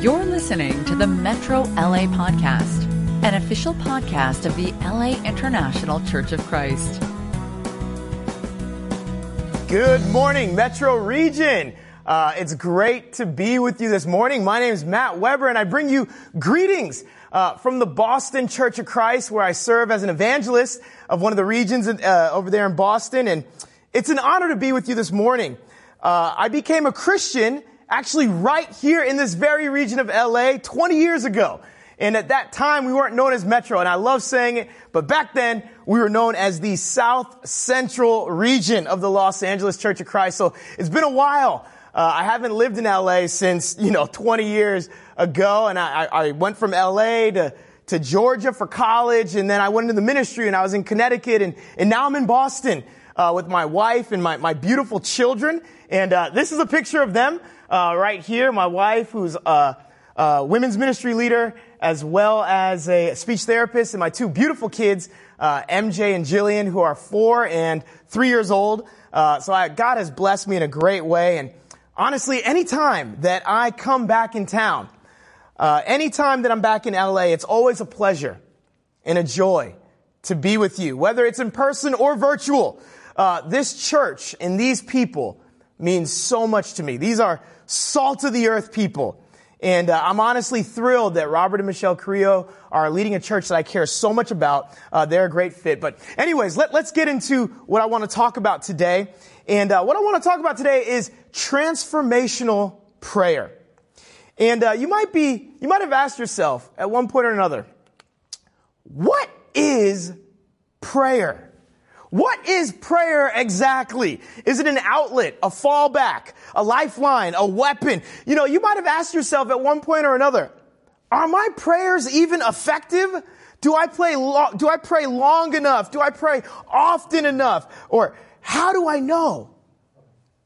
You're listening to the Metro LA Podcast, an official podcast of the LA International Church of Christ. Good morning, Metro Region. Uh, it's great to be with you this morning. My name is Matt Weber, and I bring you greetings uh, from the Boston Church of Christ, where I serve as an evangelist of one of the regions uh, over there in Boston. And it's an honor to be with you this morning. Uh, I became a Christian actually right here in this very region of LA 20 years ago. And at that time, we weren't known as Metro, and I love saying it, but back then, we were known as the South Central region of the Los Angeles Church of Christ. So it's been a while. Uh, I haven't lived in LA since, you know, 20 years ago, and I, I went from LA to, to Georgia for college, and then I went into the ministry, and I was in Connecticut, and, and now I'm in Boston uh, with my wife and my, my beautiful children. And uh, this is a picture of them uh, right here. My wife, who's a, a, women's ministry leader, as well as a speech therapist, and my two beautiful kids, uh, MJ and Jillian, who are four and three years old. Uh, so I, God has blessed me in a great way. And honestly, anytime that I come back in town, uh, anytime that I'm back in LA, it's always a pleasure and a joy to be with you, whether it's in person or virtual. Uh, this church and these people means so much to me. These are salt of the earth people. And uh, I'm honestly thrilled that Robert and Michelle Carrillo are leading a church that I care so much about. Uh, they're a great fit. But anyways, let, us get into what I want to talk about today. And uh, what I want to talk about today is transformational prayer. And uh, you might be, you might have asked yourself at one point or another, what is prayer? What is prayer exactly? Is it an outlet, a fallback, a lifeline, a weapon? You know, you might have asked yourself at one point or another, are my prayers even effective? Do I pray long, do I pray long enough? Do I pray often enough? Or how do I know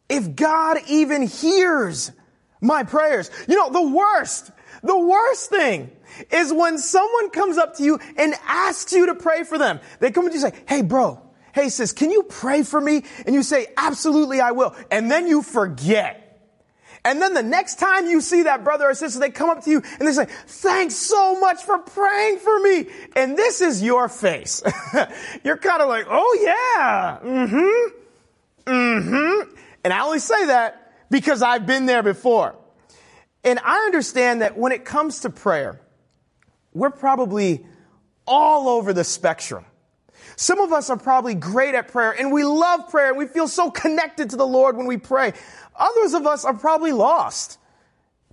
if God even hears my prayers? You know, the worst, the worst thing is when someone comes up to you and asks you to pray for them. They come to you say, Hey, bro, Hey sis, can you pray for me? And you say, absolutely I will. And then you forget. And then the next time you see that brother or sister, they come up to you and they say, thanks so much for praying for me. And this is your face. You're kind of like, oh yeah, mm-hmm, mm-hmm. And I only say that because I've been there before. And I understand that when it comes to prayer, we're probably all over the spectrum. Some of us are probably great at prayer and we love prayer and we feel so connected to the Lord when we pray. Others of us are probably lost,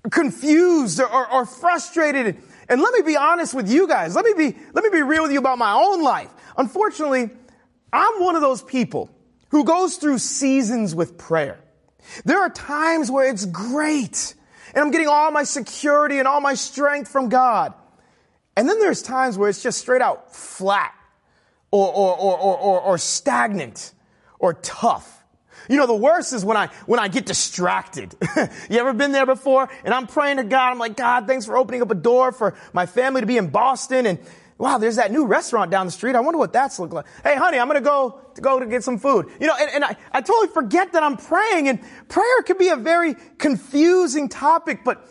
confused or, or, or frustrated. And let me be honest with you guys. Let me be, let me be real with you about my own life. Unfortunately, I'm one of those people who goes through seasons with prayer. There are times where it's great and I'm getting all my security and all my strength from God. And then there's times where it's just straight out flat or, or, or, or, or stagnant or tough. You know, the worst is when I, when I get distracted. you ever been there before? And I'm praying to God. I'm like, God, thanks for opening up a door for my family to be in Boston. And wow, there's that new restaurant down the street. I wonder what that's look like. Hey, honey, I'm going to go to go to get some food. You know, and, and I, I totally forget that I'm praying and prayer can be a very confusing topic. But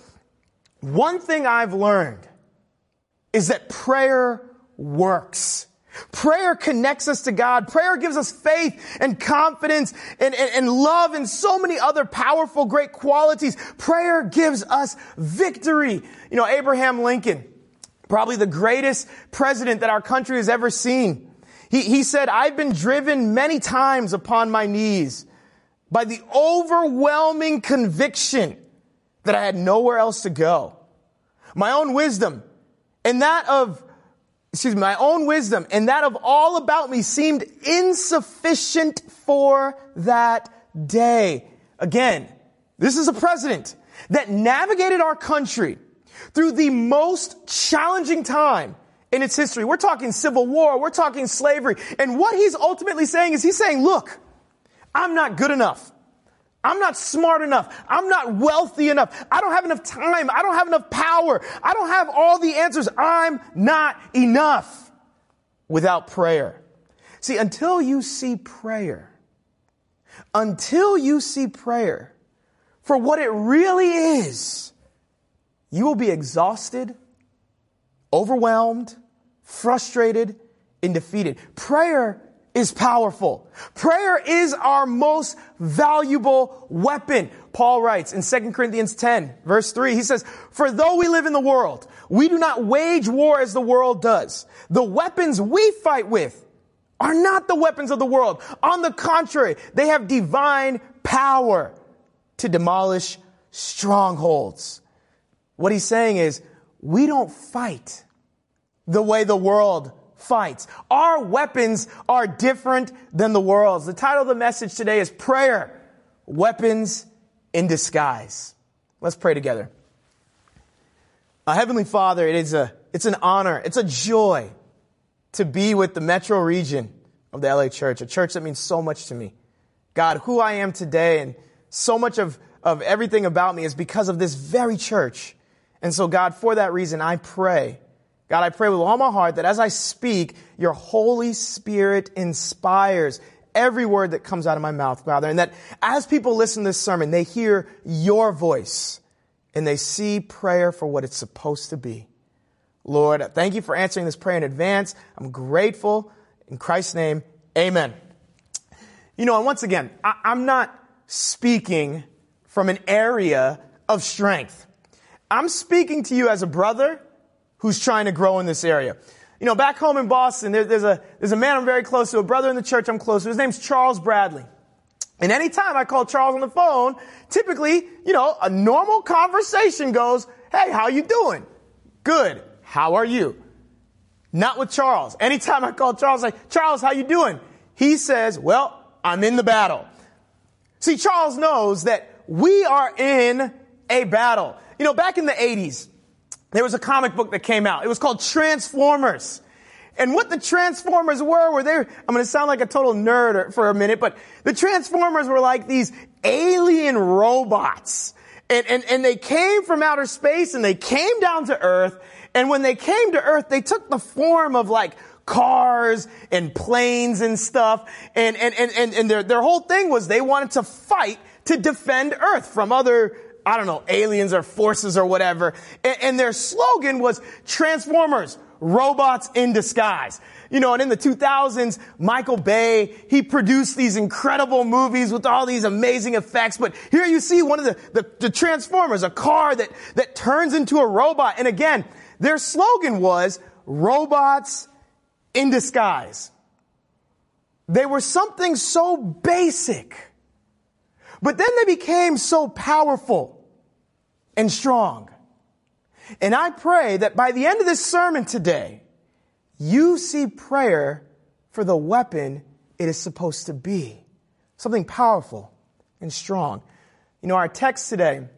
one thing I've learned is that prayer works. Prayer connects us to God. Prayer gives us faith and confidence and, and, and, love and so many other powerful, great qualities. Prayer gives us victory. You know, Abraham Lincoln, probably the greatest president that our country has ever seen. He, he said, I've been driven many times upon my knees by the overwhelming conviction that I had nowhere else to go. My own wisdom and that of excuse me, my own wisdom and that of all about me seemed insufficient for that day. Again, this is a president that navigated our country through the most challenging time in its history. We're talking civil war. We're talking slavery. And what he's ultimately saying is he's saying, look, I'm not good enough. I'm not smart enough. I'm not wealthy enough. I don't have enough time. I don't have enough power. I don't have all the answers. I'm not enough without prayer. See, until you see prayer, until you see prayer for what it really is, you will be exhausted, overwhelmed, frustrated, and defeated. Prayer is powerful. Prayer is our most valuable weapon. Paul writes in 2 Corinthians 10 verse 3, he says, For though we live in the world, we do not wage war as the world does. The weapons we fight with are not the weapons of the world. On the contrary, they have divine power to demolish strongholds. What he's saying is, we don't fight the way the world fights. Our weapons are different than the world's. The title of the message today is Prayer, Weapons in Disguise. Let's pray together. Uh, Heavenly Father, it is a, it's an honor, it's a joy to be with the metro region of the LA church, a church that means so much to me. God, who I am today and so much of, of everything about me is because of this very church. And so, God, for that reason, I pray God, I pray with all my heart that as I speak, your Holy Spirit inspires every word that comes out of my mouth, Father, and that as people listen to this sermon, they hear your voice and they see prayer for what it's supposed to be. Lord, thank you for answering this prayer in advance. I'm grateful. In Christ's name, amen. You know, and once again, I, I'm not speaking from an area of strength. I'm speaking to you as a brother who's trying to grow in this area. You know, back home in Boston, there, there's a, there's a man I'm very close to, a brother in the church I'm close to. His name's Charles Bradley. And anytime I call Charles on the phone, typically, you know, a normal conversation goes, Hey, how you doing? Good. How are you? Not with Charles. Anytime I call Charles, like, Charles, how you doing? He says, well, I'm in the battle. See, Charles knows that we are in a battle. You know, back in the 80s, there was a comic book that came out. It was called Transformers. And what the Transformers were, were they, I'm to sound like a total nerd for a minute, but the Transformers were like these alien robots. And, and, and they came from outer space and they came down to Earth. And when they came to Earth, they took the form of like cars and planes and stuff. And, and, and, and, and their, their whole thing was they wanted to fight to defend Earth from other I don't know, aliens or forces or whatever. And, and, their slogan was Transformers, robots in disguise. You know, and in the 2000s, Michael Bay, he produced these incredible movies with all these amazing effects. But here you see one of the, the, the Transformers, a car that, that turns into a robot. And again, their slogan was robots in disguise. They were something so basic. But then they became so powerful and strong. And I pray that by the end of this sermon today, you see prayer for the weapon it is supposed to be. Something powerful and strong. You know, our text today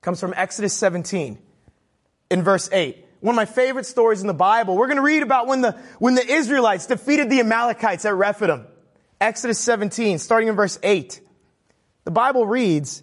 comes from Exodus 17 in verse 8. One of my favorite stories in the Bible. We're going to read about when the, when the Israelites defeated the Amalekites at Rephidim. Exodus 17, starting in verse 8. The Bible reads,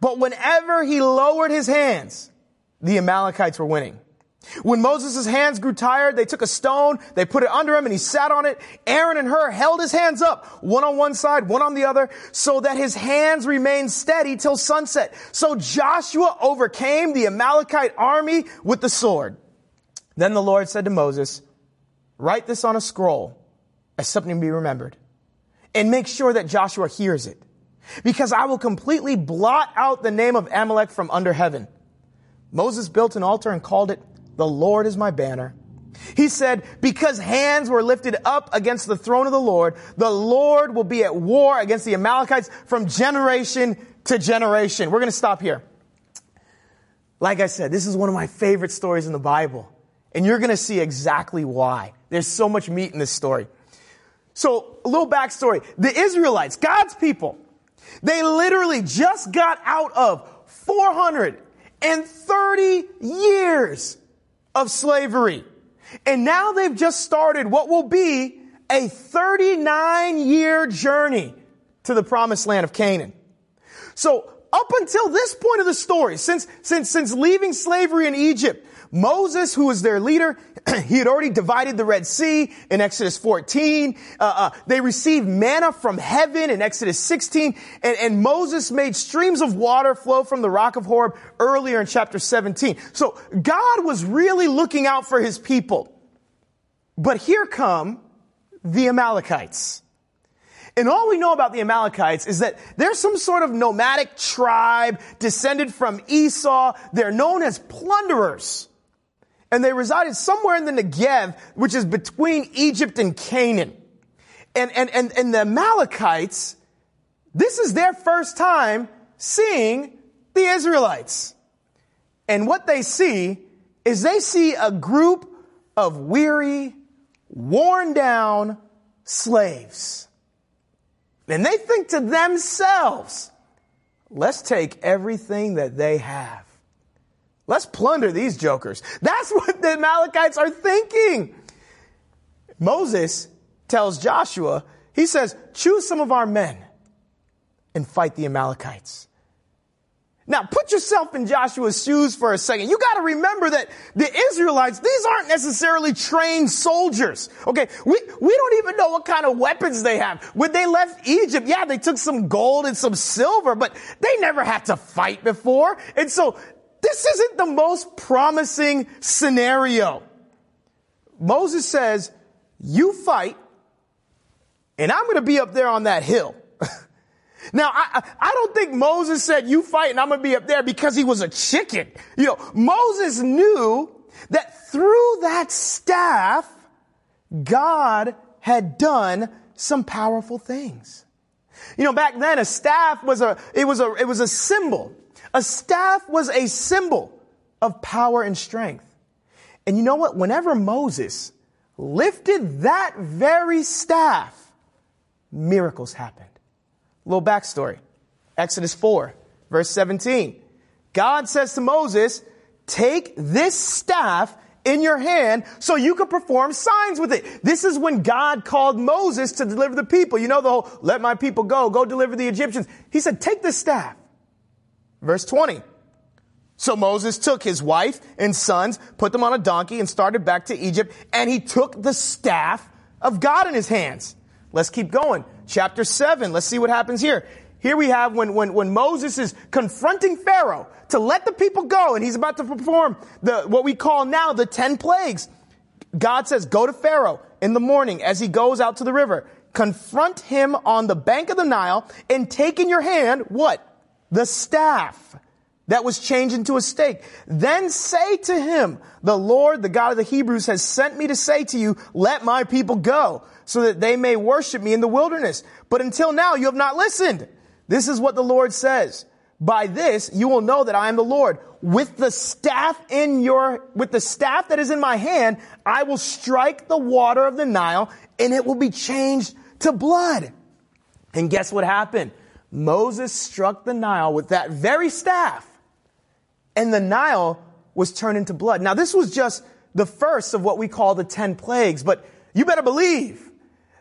But whenever he lowered his hands, the Amalekites were winning. When Moses' hands grew tired, they took a stone, they put it under him, and he sat on it. Aaron and Hur held his hands up, one on one side, one on the other, so that his hands remained steady till sunset. So Joshua overcame the Amalekite army with the sword. Then the Lord said to Moses, write this on a scroll as something to be remembered, and make sure that Joshua hears it because I will completely blot out the name of Amalek from under heaven. Moses built an altar and called it, the Lord is my banner. He said, because hands were lifted up against the throne of the Lord, the Lord will be at war against the Amalekites from generation to generation. We're going to stop here. Like I said, this is one of my favorite stories in the Bible. And you're going to see exactly why. There's so much meat in this story. So, a little backstory. The Israelites, God's people, they literally just got out of 430 years of slavery. And now they've just started what will be a 39 year journey to the promised land of Canaan. So up until this point of the story, since, since, since leaving slavery in Egypt, Moses, who was their leader, he had already divided the Red Sea in Exodus 14. Uh, uh, they received manna from heaven in Exodus 16. And, and Moses made streams of water flow from the rock of Horeb earlier in chapter 17. So God was really looking out for his people. But here come the Amalekites. And all we know about the Amalekites is that they're some sort of nomadic tribe descended from Esau. They're known as plunderers and they resided somewhere in the Negev, which is between Egypt and Canaan. And, and, and, and the Amalekites, this is their first time seeing the Israelites. And what they see is they see a group of weary, worn down slaves. And they think to themselves, let's take everything that they have Let's plunder these jokers. That's what the Amalekites are thinking. Moses tells Joshua, he says, choose some of our men and fight the Amalekites. Now put yourself in Joshua's shoes for a second. You gotta remember that the Israelites, these aren't necessarily trained soldiers. Okay, we, we don't even know what kind of weapons they have. When they left Egypt, yeah, they took some gold and some silver, but they never had to fight before. And so this isn't the most promising scenario. Moses says, you fight and I'm going to be up there on that hill. now, I, I don't think Moses said, you fight and I'm going to be up there because he was a chicken. You know, Moses knew that through that staff, God had done some powerful things. You know, back then a staff was a, it was a, it was a symbol. A staff was a symbol of power and strength. And you know what? Whenever Moses lifted that very staff, miracles happened. A little backstory. Exodus 4, verse 17. God says to Moses, take this staff in your hand so you can perform signs with it. This is when God called Moses to deliver the people. You know the whole, let my people go, go deliver the Egyptians. He said, take this staff. Verse 20. So Moses took his wife and sons, put them on a donkey and started back to Egypt and he took the staff of God in his hands. Let's keep going. Chapter 7. Let's see what happens here. Here we have when, when, when Moses is confronting Pharaoh to let the people go and he's about to perform the, what we call now the 10 plagues. God says, go to Pharaoh in the morning as he goes out to the river. Confront him on the bank of the Nile and take in your hand what? The staff that was changed into a stake. Then say to him, the Lord, the God of the Hebrews has sent me to say to you, let my people go so that they may worship me in the wilderness. But until now you have not listened. This is what the Lord says. By this you will know that I am the Lord. With the staff in your, with the staff that is in my hand, I will strike the water of the Nile and it will be changed to blood. And guess what happened? Moses struck the Nile with that very staff, and the Nile was turned into blood. Now, this was just the first of what we call the 10 plagues, but you better believe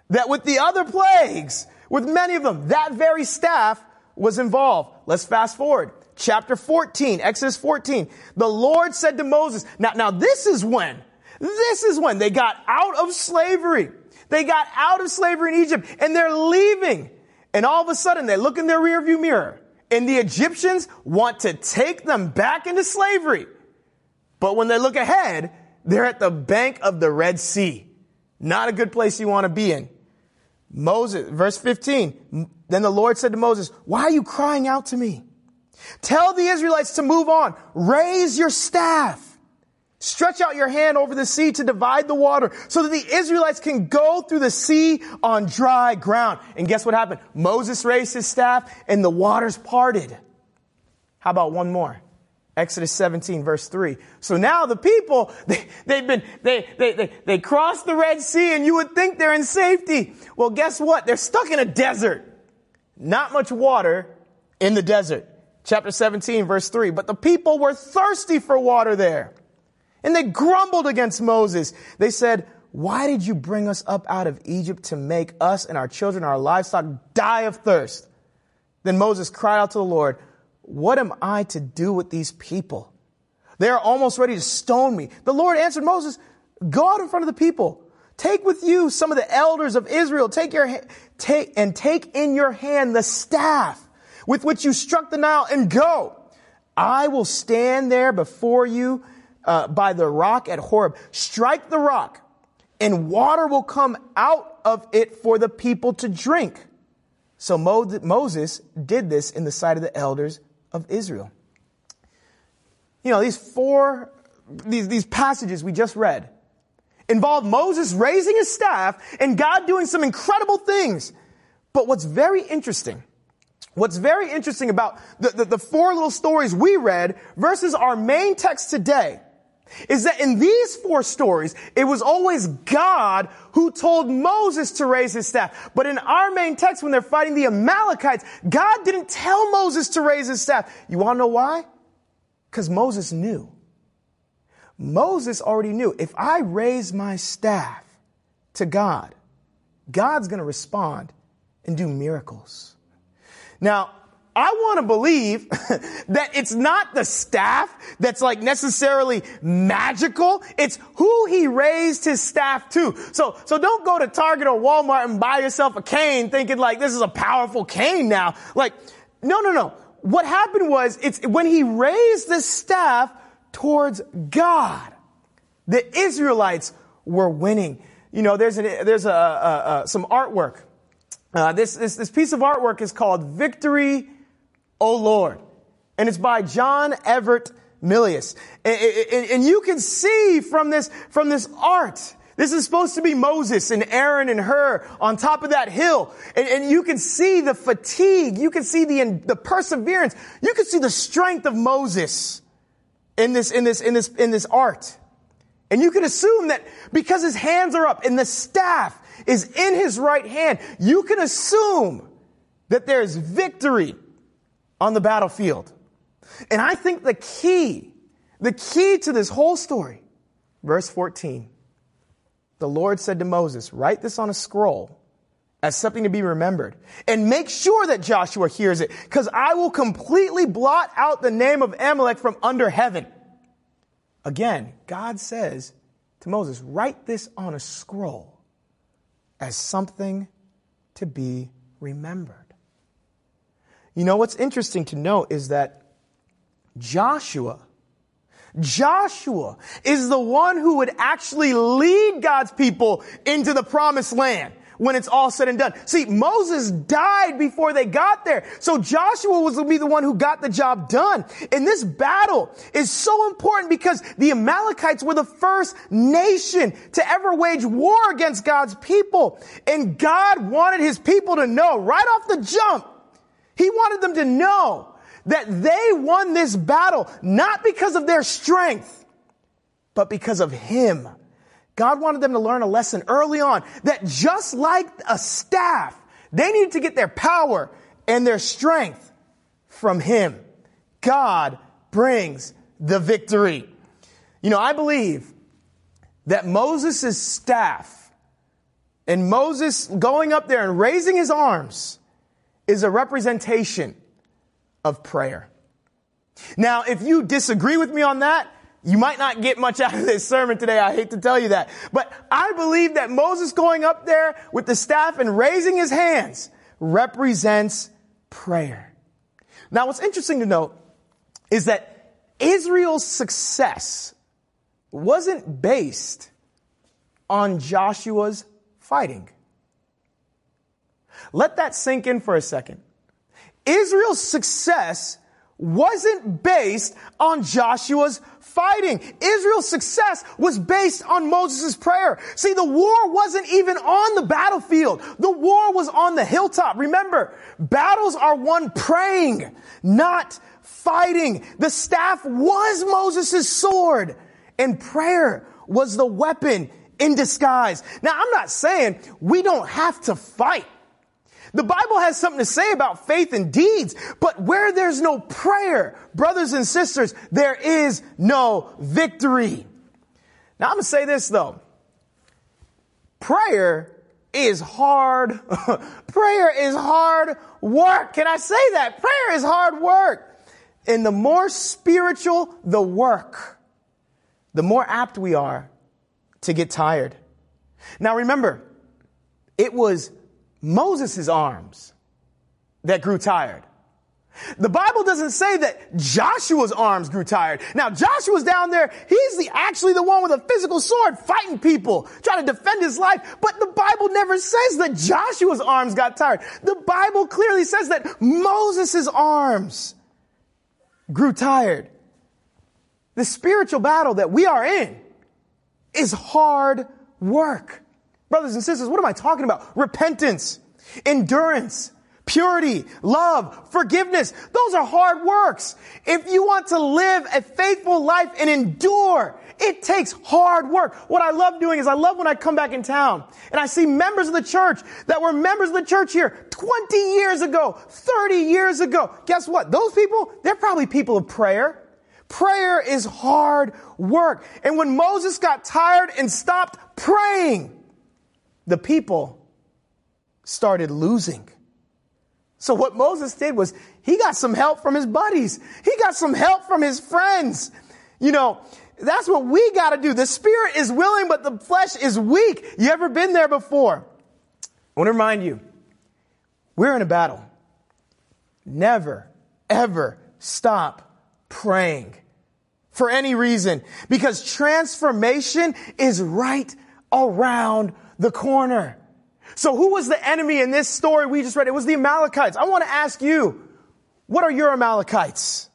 that with the other plagues, with many of them, that very staff was involved. Let's fast forward. Chapter 14, Exodus 14. The Lord said to Moses, now, now this is when, this is when they got out of slavery. They got out of slavery in Egypt and they're leaving. And all of a sudden they look in their rearview mirror and the Egyptians want to take them back into slavery. But when they look ahead, they're at the bank of the Red Sea. Not a good place you want to be in. Moses, verse 15. Then the Lord said to Moses, why are you crying out to me? Tell the Israelites to move on. Raise your staff. Stretch out your hand over the sea to divide the water so that the Israelites can go through the sea on dry ground. And guess what happened? Moses raised his staff and the waters parted. How about one more? Exodus 17 verse 3. So now the people, they, they've been, they, they, they, they crossed the Red Sea and you would think they're in safety. Well, guess what? They're stuck in a desert. Not much water in the desert. chapter 17, verse 3. But the people were thirsty for water there. And they grumbled against Moses. They said, Why did you bring us up out of Egypt to make us and our children, our livestock die of thirst? Then Moses cried out to the Lord, What am I to do with these people? They are almost ready to stone me. The Lord answered Moses, Go out in front of the people. Take with you some of the elders of Israel. Take your, take, and take in your hand the staff with which you struck the Nile and go. I will stand there before you uh, by the rock at Horeb. Strike the rock and water will come out of it for the people to drink. So Mo- Moses did this in the sight of the elders of Israel. You know, these four, these, these passages we just read involve Moses raising his staff and God doing some incredible things. But what's very interesting What's very interesting about the, the, the, four little stories we read versus our main text today is that in these four stories, it was always God who told Moses to raise his staff. But in our main text, when they're fighting the Amalekites, God didn't tell Moses to raise his staff. You want to know why? Because Moses knew. Moses already knew if I raise my staff to God, God's going to respond and do miracles. Now, I want to believe that it's not the staff that's like necessarily magical. It's who he raised his staff to. So, so don't go to Target or Walmart and buy yourself a cane thinking like this is a powerful cane now. Like, no, no, no. What happened was it's when he raised the staff towards God, the Israelites were winning. You know, there's, a, there's a, a, a some artwork uh, this, this, this piece of artwork is called Victory, O Lord. And it's by John Everett and, and you can see from this, from this art, this is supposed to be Moses and Aaron and Hur on top of that hill. And, and, you can see the fatigue. You can see the, the perseverance. You can see the strength of Moses in this, in this, in this, in this art. And you can assume that because his hands are up and the staff is in his right hand, you can assume that there's victory on the battlefield. And I think the key, the key to this whole story, verse 14, the Lord said to Moses, write this on a scroll as something to be remembered and make sure that Joshua hears it because I will completely blot out the name of Amalek from under heaven. Again, God says to Moses, write this on a scroll as something to be remembered. You know, what's interesting to note is that Joshua, Joshua is the one who would actually lead God's people into the promised land when it's all said and done. See, Moses died before they got there. So Joshua was to be the one who got the job done. And this battle is so important because the Amalekites were the first nation to ever wage war against God's people. And God wanted his people to know right off the jump. He wanted them to know that they won this battle not because of their strength, but because of him God wanted them to learn a lesson early on that just like a staff, they needed to get their power and their strength from Him. God brings the victory. You know, I believe that Moses' staff and Moses going up there and raising his arms is a representation of prayer. Now, if you disagree with me on that, you might not get much out of this sermon today. I hate to tell you that. But I believe that Moses going up there with the staff and raising his hands represents prayer. Now, what's interesting to note is that Israel's success wasn't based on Joshua's fighting. Let that sink in for a second. Israel's success wasn't based on Joshua's fighting. Israel's success was based on Moses' prayer. See, the war wasn't even on the battlefield. The war was on the hilltop. Remember, battles are won praying, not fighting. The staff was Moses' sword and prayer was the weapon in disguise. Now, I'm not saying we don't have to fight. The Bible has something to say about faith and deeds, but where there's no prayer, brothers and sisters, there is no victory. Now I'm going to say this though. Prayer is hard. prayer is hard work. Can I say that? Prayer is hard work. And the more spiritual the work, the more apt we are to get tired. Now remember, it was Moses' arms that grew tired. The Bible doesn't say that Joshua's arms grew tired. Now Joshua's down there, he's the, actually the one with a physical sword fighting people, trying to defend his life. But the Bible never says that Joshua's arms got tired. The Bible clearly says that Moses' arms grew tired. The spiritual battle that we are in is hard work. Brothers and sisters, what am I talking about? Repentance, endurance, purity, love, forgiveness. Those are hard works. If you want to live a faithful life and endure, it takes hard work. What I love doing is I love when I come back in town and I see members of the church that were members of the church here 20 years ago, 30 years ago. Guess what? Those people, they're probably people of prayer. Prayer is hard work. And when Moses got tired and stopped praying, the people started losing. So what Moses did was he got some help from his buddies. He got some help from his friends. You know, that's what we got to do. The spirit is willing, but the flesh is weak. You ever been there before? I want to remind you, we're in a battle. Never, ever stop praying for any reason because transformation is right around the corner. So who was the enemy in this story we just read? It was the Amalekites. I want to ask you, what are your Amalekites?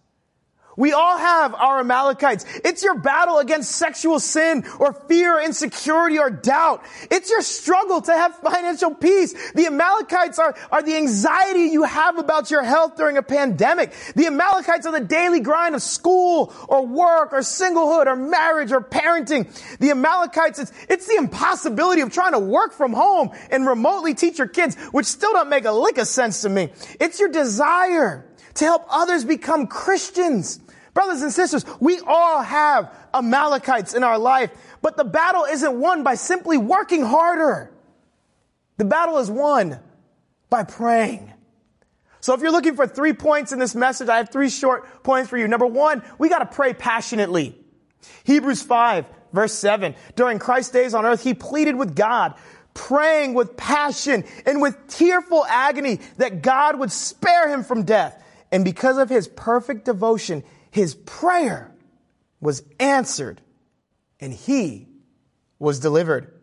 We all have our Amalekites. It's your battle against sexual sin or fear, insecurity, or doubt. It's your struggle to have financial peace. The Amalekites are, are the anxiety you have about your health during a pandemic. The Amalekites are the daily grind of school or work or singlehood or marriage or parenting. The Amalekites, it's, it's the impossibility of trying to work from home and remotely teach your kids, which still don't make a lick of sense to me. It's your desire to help others become Christians. Brothers and sisters, we all have Amalekites in our life, but the battle isn't won by simply working harder. The battle is won by praying. So if you're looking for three points in this message, I have three short points for you. Number one, we gotta pray passionately. Hebrews 5 verse 7. During Christ's days on earth, he pleaded with God, praying with passion and with tearful agony that God would spare him from death. And because of his perfect devotion, his prayer was answered and he was delivered.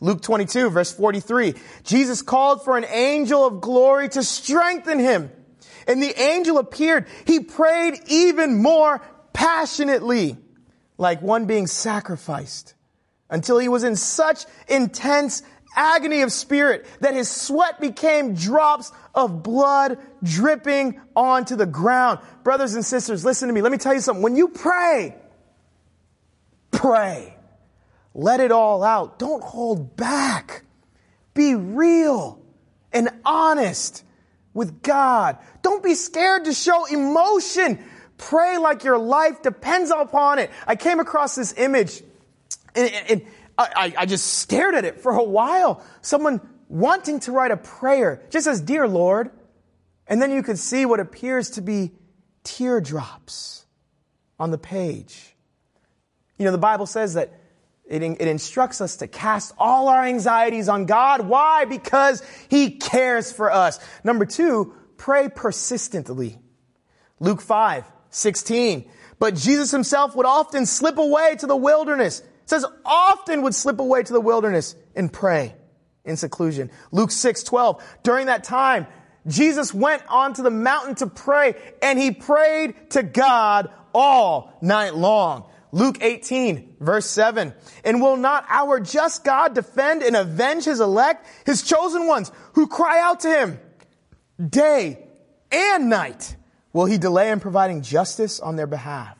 Luke 22 verse 43, Jesus called for an angel of glory to strengthen him. And the angel appeared. He prayed even more passionately, like one being sacrificed, until he was in such intense agony of spirit that his sweat became drops of blood dripping onto the ground. Brothers and sisters, listen to me. Let me tell you something. When you pray, pray. Let it all out. Don't hold back. Be real and honest with God. Don't be scared to show emotion. Pray like your life depends upon it. I came across this image and, and I, I just stared at it for a while. Someone wanting to write a prayer, just says, Dear Lord. And then you could see what appears to be teardrops on the page. You know, the Bible says that it, it instructs us to cast all our anxieties on God. Why? Because He cares for us. Number two, pray persistently. Luke 5, 16. But Jesus himself would often slip away to the wilderness says often would slip away to the wilderness and pray in seclusion. Luke 6, 12. During that time, Jesus went onto the mountain to pray and he prayed to God all night long. Luke 18 verse 7. And will not our just God defend and avenge his elect, his chosen ones who cry out to him day and night? Will he delay in providing justice on their behalf?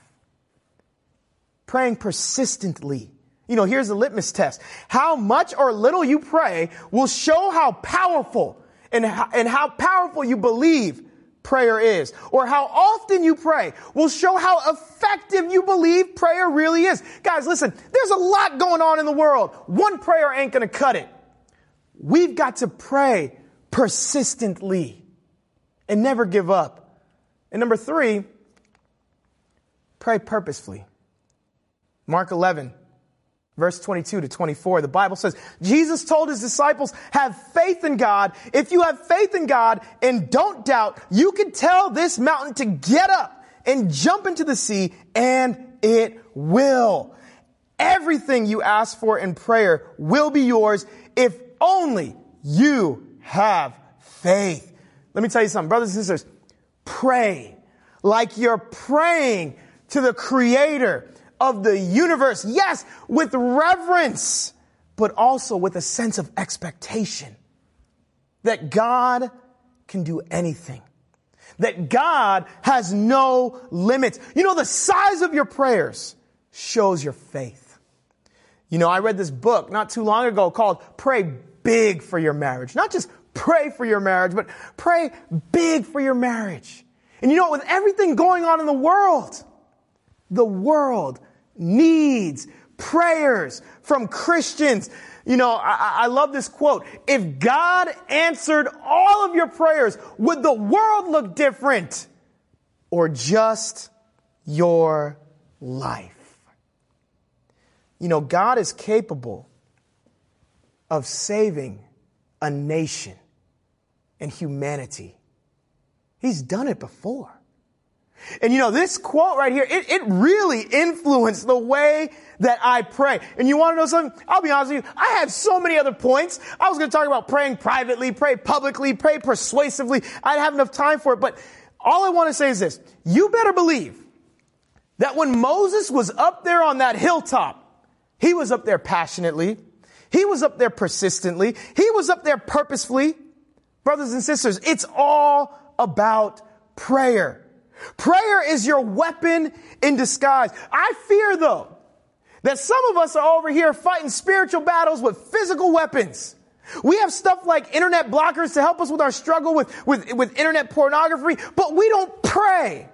Praying persistently you know, here's the litmus test. How much or little you pray will show how powerful and how, and how powerful you believe prayer is or how often you pray will show how effective you believe prayer really is. Guys, listen, there's a lot going on in the world. One prayer ain't going to cut it. We've got to pray persistently and never give up. And number three, pray purposefully. Mark 11, verse 22 to 24, the Bible says, Jesus told his disciples, have faith in God. If you have faith in God and don't doubt, you can tell this mountain to get up and jump into the sea and it will. Everything you ask for in prayer will be yours if only you have faith. Let me tell you something, brothers and sisters, pray like you're praying to the creator of the universe. Yes, with reverence, but also with a sense of expectation that God can do anything. That God has no limits. You know, the size of your prayers shows your faith. You know, I read this book not too long ago called Pray Big for Your Marriage. Not just pray for your marriage, but pray big for your marriage. And you know, with everything going on in the world, the world needs prayers from Christians. You know, I, I, love this quote. If God answered all of your prayers, would the world look different or just your life? You know, God is capable of saving a nation and humanity. He's done it before. And you know, this quote right here, it, it really influenced the way that I pray. And you want to know something? I'll be honest with you. I had so many other points. I was going to talk about praying privately, pray publicly, pray persuasively. I didn't have enough time for it. But all I want to say is this. You better believe that when Moses was up there on that hilltop, he was up there passionately. He was up there persistently. He was up there purposefully. Brothers and sisters, it's all about prayer. Prayer is your weapon in disguise. I fear though that some of us are over here fighting spiritual battles with physical weapons. We have stuff like internet blockers to help us with our struggle with, with, with internet pornography, but we don't pray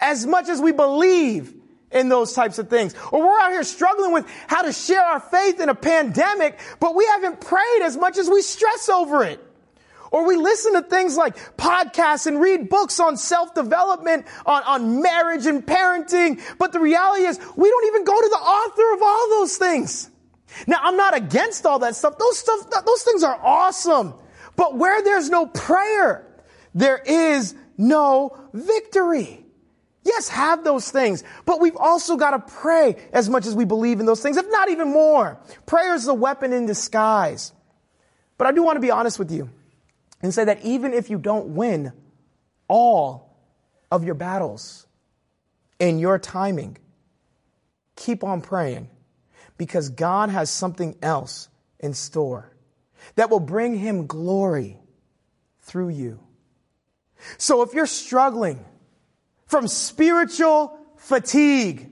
as much as we believe in those types of things. Or we're out here struggling with how to share our faith in a pandemic, but we haven't prayed as much as we stress over it. Or we listen to things like podcasts and read books on self-development, on, on marriage and parenting. But the reality is we don't even go to the author of all those things. Now, I'm not against all that stuff. Those stuff, those things are awesome. But where there's no prayer, there is no victory. Yes, have those things, but we've also got to pray as much as we believe in those things, if not even more. Prayer is the weapon in disguise. But I do want to be honest with you and say that even if you don't win all of your battles in your timing, keep on praying because God has something else in store that will bring him glory through you. So if you're struggling from spiritual fatigue,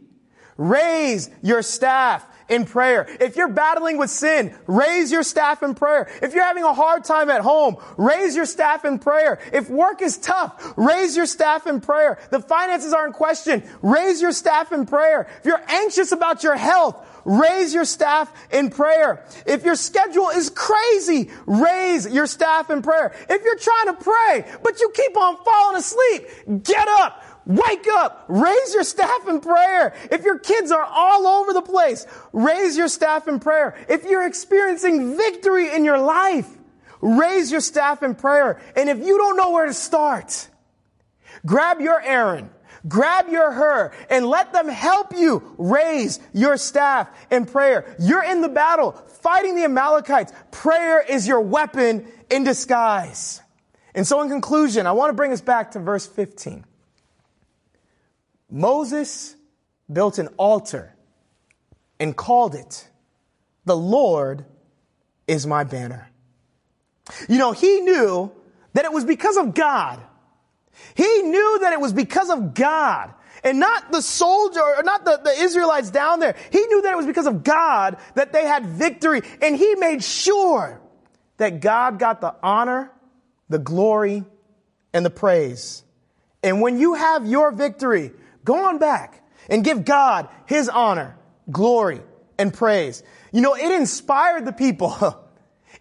raise your staff in prayer. If you're battling with sin, raise your staff in prayer. If you're having a hard time at home, raise your staff in prayer. If work is tough, raise your staff in prayer. The finances are in question, raise your staff in prayer. If you're anxious about your health, raise your staff in prayer. If your schedule is crazy, raise your staff in prayer. If you're trying to pray, but you keep on falling asleep, get up. Wake up! Raise your staff in prayer. If your kids are all over the place, raise your staff in prayer. If you're experiencing victory in your life, raise your staff in prayer. And if you don't know where to start, grab your Aaron, grab your Hur, and let them help you raise your staff in prayer. You're in the battle, fighting the Amalekites. Prayer is your weapon in disguise. And so in conclusion, I want to bring us back to verse 15. Moses built an altar and called it, The Lord is my banner. You know, he knew that it was because of God. He knew that it was because of God and not the soldier or not the, the Israelites down there. He knew that it was because of God that they had victory and he made sure that God got the honor the glory, and the praise. And when you have your victory, go on back and give God his honor, glory, and praise. You know, it inspired the people.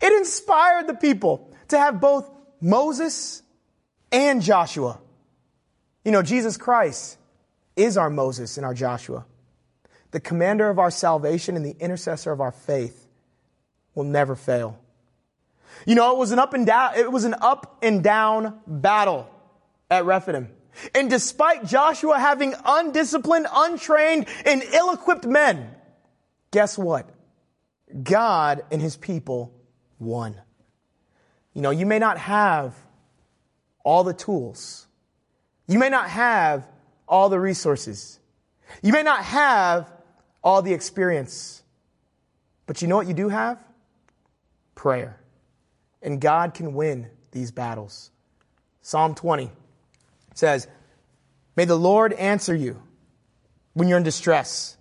It inspired the people to have both Moses and Joshua. You know, Jesus Christ is our Moses and our Joshua. The commander of our salvation and the intercessor of our faith will never fail. You know, it was an up and down, it was an up and down battle at Rephidim. And despite Joshua having undisciplined, untrained, and ill-equipped men, guess what? God and his people won. You know, you may not have all the tools. You may not have all the resources. You may not have all the experience. But you know what you do have? Prayer. And God can win these battles. Psalm 20 says, May the Lord answer you when you're in distress.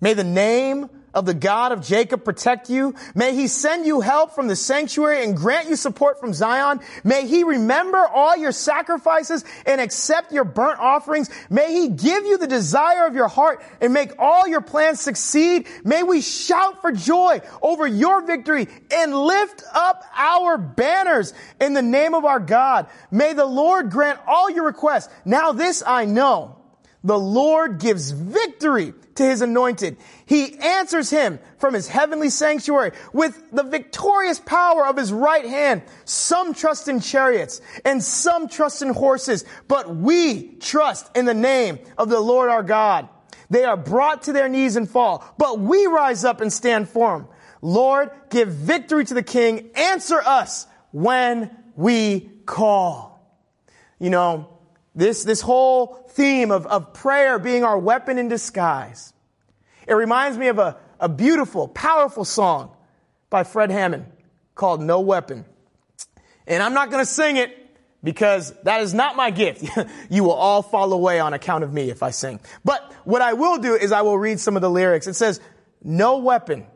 May the name of the God of Jacob protect you. May he send you help from the sanctuary and grant you support from Zion. May he remember all your sacrifices and accept your burnt offerings. May he give you the desire of your heart and make all your plans succeed. May we shout for joy over your victory and lift up our banners in the name of our God. May the Lord grant all your requests. Now this I know. The Lord gives victory to his anointed. He answers him from his heavenly sanctuary with the victorious power of his right hand. Some trust in chariots and some trust in horses, but we trust in the name of the Lord our God. They are brought to their knees and fall, but we rise up and stand firm. Lord, give victory to the king. Answer us when we call. You know, this, this whole theme of, of prayer being our weapon in disguise it reminds me of a, a beautiful, powerful song by Fred Hammond called No Weapon. And I'm not going to sing it because that is not my gift. you will all fall away on account of me if I sing. But what I will do is I will read some of the lyrics. It says, No weapon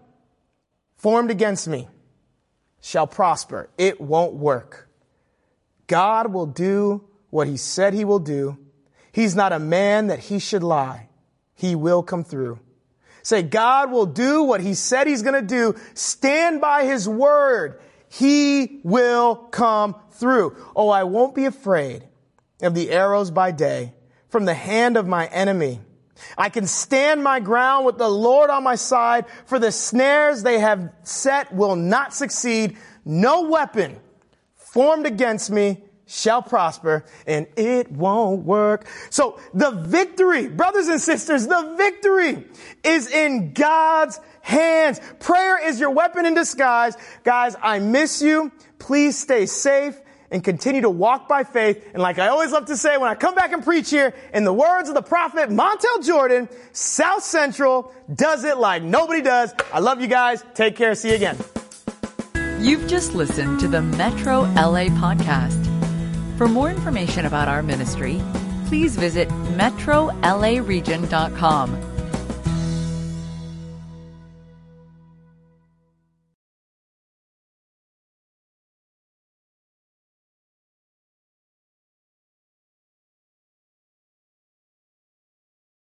formed against me shall prosper. It won't work. God will do what he said he will do. He's not a man that he should lie. He will come through. Say, God will do what he said he's going to do. Stand by his word. He will come through. Oh, I won't be afraid of the arrows by day from the hand of my enemy. I can stand my ground with the Lord on my side, for the snares they have set will not succeed. No weapon formed against me shall prosper and it won't work. So the victory, brothers and sisters, the victory is in God's hands. Prayer is your weapon in disguise. Guys, I miss you. Please stay safe and continue to walk by faith. And like I always love to say when I come back and preach here, in the words of the prophet Montel Jordan, South Central does it like nobody does. I love you guys. Take care. See you again. You've just listened to the Metro LA podcast. For more information about our ministry, please visit metrolaregion.com